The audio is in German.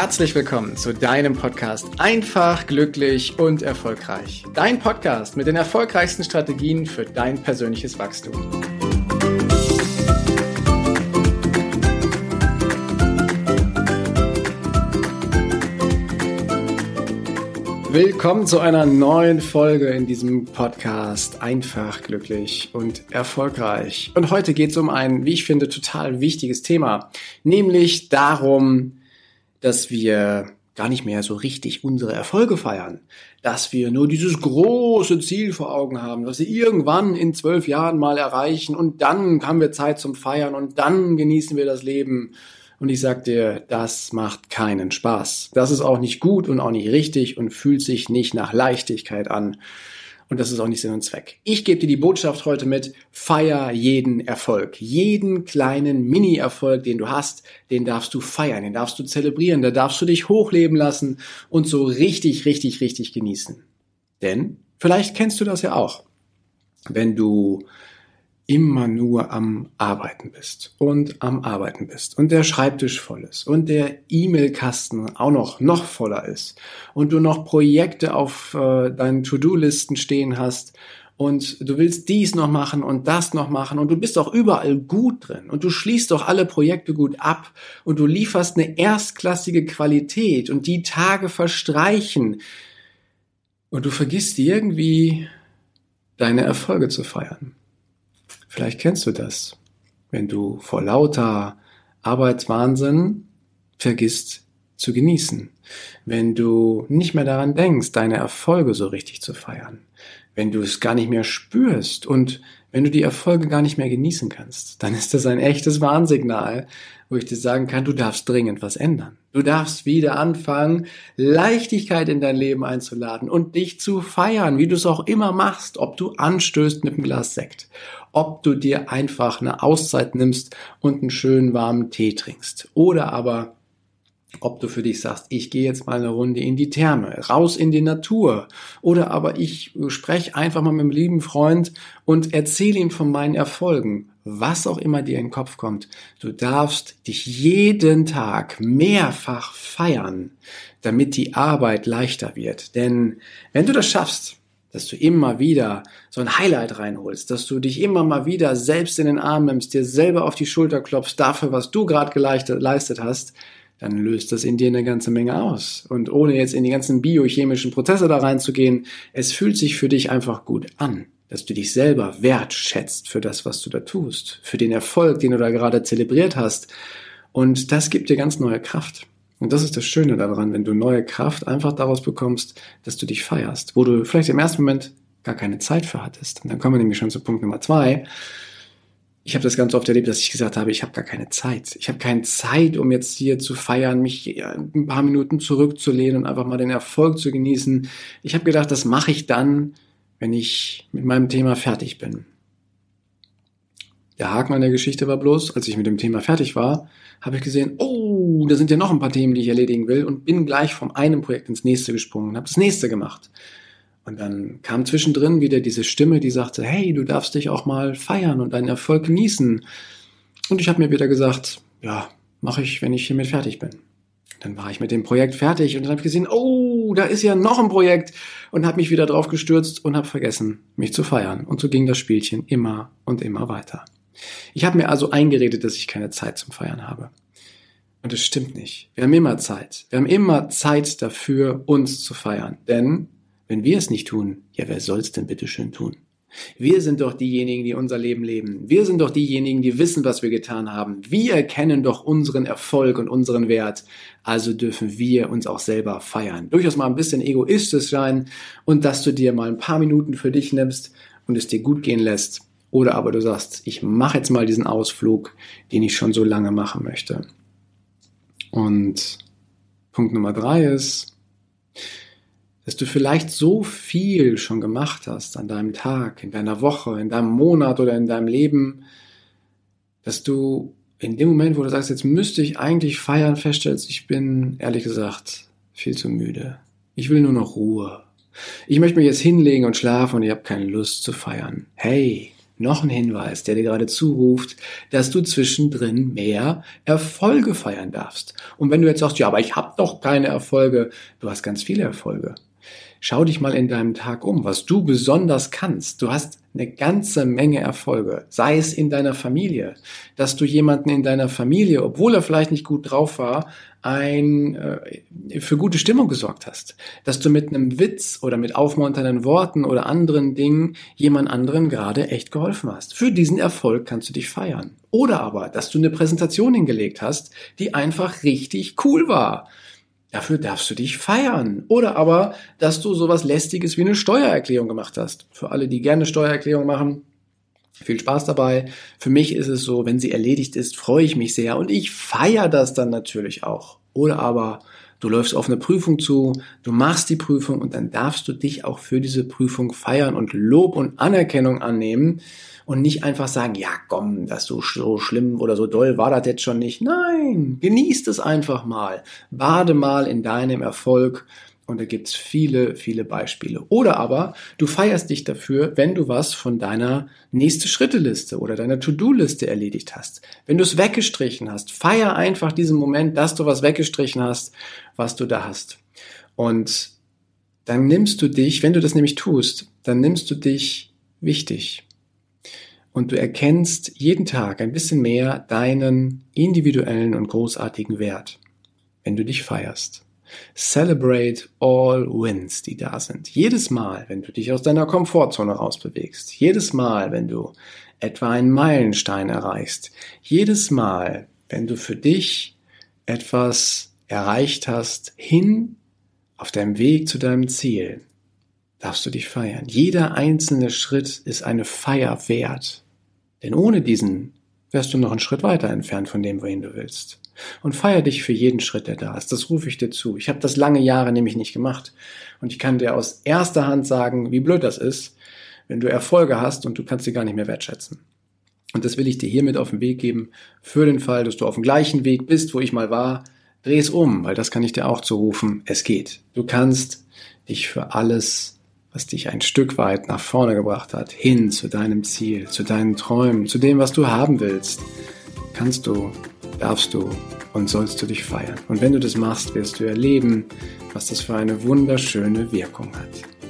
herzlich willkommen zu deinem Podcast Einfach, glücklich und erfolgreich. Dein Podcast mit den erfolgreichsten Strategien für dein persönliches Wachstum. Willkommen zu einer neuen Folge in diesem Podcast Einfach, glücklich und erfolgreich. Und heute geht es um ein, wie ich finde, total wichtiges Thema, nämlich darum, dass wir gar nicht mehr so richtig unsere Erfolge feiern, dass wir nur dieses große Ziel vor Augen haben, was wir irgendwann in zwölf Jahren mal erreichen und dann haben wir Zeit zum Feiern und dann genießen wir das Leben. Und ich sag dir, das macht keinen Spaß. Das ist auch nicht gut und auch nicht richtig und fühlt sich nicht nach Leichtigkeit an. Und das ist auch nicht Sinn und Zweck. Ich gebe dir die Botschaft heute mit, feier jeden Erfolg. Jeden kleinen Mini-Erfolg, den du hast, den darfst du feiern, den darfst du zelebrieren, da darfst du dich hochleben lassen und so richtig, richtig, richtig genießen. Denn vielleicht kennst du das ja auch. Wenn du immer nur am Arbeiten bist und am Arbeiten bist und der Schreibtisch voll ist und der E-Mail-Kasten auch noch, noch voller ist und du noch Projekte auf äh, deinen To-Do-Listen stehen hast und du willst dies noch machen und das noch machen und du bist auch überall gut drin und du schließt doch alle Projekte gut ab und du lieferst eine erstklassige Qualität und die Tage verstreichen und du vergisst irgendwie deine Erfolge zu feiern. Vielleicht kennst du das, wenn du vor lauter Arbeitswahnsinn vergisst zu genießen, wenn du nicht mehr daran denkst, deine Erfolge so richtig zu feiern, wenn du es gar nicht mehr spürst und wenn du die Erfolge gar nicht mehr genießen kannst, dann ist das ein echtes Warnsignal, wo ich dir sagen kann, du darfst dringend was ändern. Du darfst wieder anfangen, Leichtigkeit in dein Leben einzuladen und dich zu feiern, wie du es auch immer machst, ob du anstößt mit einem Glas Sekt, ob du dir einfach eine Auszeit nimmst und einen schönen warmen Tee trinkst oder aber ob du für dich sagst, ich gehe jetzt mal eine Runde in die Therme, raus in die Natur, oder aber ich spreche einfach mal mit einem lieben Freund und erzähle ihm von meinen Erfolgen, was auch immer dir in den Kopf kommt. Du darfst dich jeden Tag mehrfach feiern, damit die Arbeit leichter wird. Denn wenn du das schaffst, dass du immer wieder so ein Highlight reinholst, dass du dich immer mal wieder selbst in den Arm nimmst, dir selber auf die Schulter klopfst dafür, was du gerade geleistet hast, dann löst das in dir eine ganze Menge aus. Und ohne jetzt in die ganzen biochemischen Prozesse da reinzugehen, es fühlt sich für dich einfach gut an, dass du dich selber wertschätzt für das, was du da tust, für den Erfolg, den du da gerade zelebriert hast. Und das gibt dir ganz neue Kraft. Und das ist das Schöne daran, wenn du neue Kraft einfach daraus bekommst, dass du dich feierst, wo du vielleicht im ersten Moment gar keine Zeit für hattest. Und dann kommen wir nämlich schon zu Punkt Nummer zwei ich habe das ganz oft erlebt, dass ich gesagt habe, ich habe gar keine Zeit. Ich habe keine Zeit, um jetzt hier zu feiern, mich ein paar Minuten zurückzulehnen und einfach mal den Erfolg zu genießen. Ich habe gedacht, das mache ich dann, wenn ich mit meinem Thema fertig bin. Der Haken an der Geschichte war bloß, als ich mit dem Thema fertig war, habe ich gesehen, oh, da sind ja noch ein paar Themen, die ich erledigen will und bin gleich vom einen Projekt ins nächste gesprungen und habe das nächste gemacht. Und dann kam zwischendrin wieder diese Stimme, die sagte, hey, du darfst dich auch mal feiern und deinen Erfolg genießen. Und ich habe mir wieder gesagt, ja, mache ich, wenn ich hiermit fertig bin. Dann war ich mit dem Projekt fertig und dann habe ich gesehen, oh, da ist ja noch ein Projekt und habe mich wieder drauf gestürzt und habe vergessen, mich zu feiern. Und so ging das Spielchen immer und immer weiter. Ich habe mir also eingeredet, dass ich keine Zeit zum Feiern habe. Und es stimmt nicht. Wir haben immer Zeit. Wir haben immer Zeit dafür, uns zu feiern. Denn wenn wir es nicht tun, ja, wer soll's denn bitte schön tun? Wir sind doch diejenigen, die unser Leben leben. Wir sind doch diejenigen, die wissen, was wir getan haben. Wir erkennen doch unseren Erfolg und unseren Wert. Also dürfen wir uns auch selber feiern. Durchaus mal ein bisschen egoistisch sein und dass du dir mal ein paar Minuten für dich nimmst und es dir gut gehen lässt. Oder aber du sagst, ich mache jetzt mal diesen Ausflug, den ich schon so lange machen möchte. Und Punkt Nummer drei ist, dass du vielleicht so viel schon gemacht hast an deinem Tag, in deiner Woche, in deinem Monat oder in deinem Leben, dass du in dem Moment, wo du sagst, jetzt müsste ich eigentlich feiern, feststellst, ich bin ehrlich gesagt viel zu müde. Ich will nur noch Ruhe. Ich möchte mich jetzt hinlegen und schlafen und ich habe keine Lust zu feiern. Hey, noch ein Hinweis, der dir gerade zuruft, dass du zwischendrin mehr Erfolge feiern darfst. Und wenn du jetzt sagst, ja, aber ich habe doch keine Erfolge, du hast ganz viele Erfolge. Schau dich mal in deinem Tag um, was du besonders kannst. Du hast eine ganze Menge Erfolge, sei es in deiner Familie, dass du jemanden in deiner Familie, obwohl er vielleicht nicht gut drauf war, ein äh, für gute Stimmung gesorgt hast, dass du mit einem Witz oder mit aufmunternden Worten oder anderen Dingen jemand anderen gerade echt geholfen hast. Für diesen Erfolg kannst du dich feiern. Oder aber, dass du eine Präsentation hingelegt hast, die einfach richtig cool war Dafür darfst du dich feiern. Oder aber, dass du sowas lästiges wie eine Steuererklärung gemacht hast. Für alle, die gerne Steuererklärung machen, viel Spaß dabei. Für mich ist es so, wenn sie erledigt ist, freue ich mich sehr und ich feiere das dann natürlich auch. Oder aber du läufst auf eine Prüfung zu, du machst die Prüfung und dann darfst du dich auch für diese Prüfung feiern und Lob und Anerkennung annehmen und nicht einfach sagen, ja komm, das so, so schlimm oder so doll war das jetzt schon nicht. Nein, genießt es einfach mal. Bade mal in deinem Erfolg. Und da gibt's viele, viele Beispiele. Oder aber du feierst dich dafür, wenn du was von deiner nächste Schritteliste oder deiner To-Do-Liste erledigt hast. Wenn du es weggestrichen hast, feier einfach diesen Moment, dass du was weggestrichen hast, was du da hast. Und dann nimmst du dich, wenn du das nämlich tust, dann nimmst du dich wichtig und du erkennst jeden Tag ein bisschen mehr deinen individuellen und großartigen Wert, wenn du dich feierst. Celebrate all wins, die da sind. Jedes Mal, wenn du dich aus deiner Komfortzone rausbewegst, jedes Mal, wenn du etwa einen Meilenstein erreichst, jedes Mal, wenn du für dich etwas erreicht hast, hin auf deinem Weg zu deinem Ziel, darfst du dich feiern. Jeder einzelne Schritt ist eine Feier wert. Denn ohne diesen wärst du noch einen Schritt weiter entfernt von dem, wohin du willst. Und feier dich für jeden Schritt, der da ist. Das rufe ich dir zu. Ich habe das lange Jahre nämlich nicht gemacht. Und ich kann dir aus erster Hand sagen, wie blöd das ist, wenn du Erfolge hast und du kannst sie gar nicht mehr wertschätzen. Und das will ich dir hiermit auf den Weg geben. Für den Fall, dass du auf dem gleichen Weg bist, wo ich mal war, dreh es um, weil das kann ich dir auch zurufen. Es geht. Du kannst dich für alles was dich ein Stück weit nach vorne gebracht hat, hin zu deinem Ziel, zu deinen Träumen, zu dem, was du haben willst, kannst du, darfst du und sollst du dich feiern. Und wenn du das machst, wirst du erleben, was das für eine wunderschöne Wirkung hat.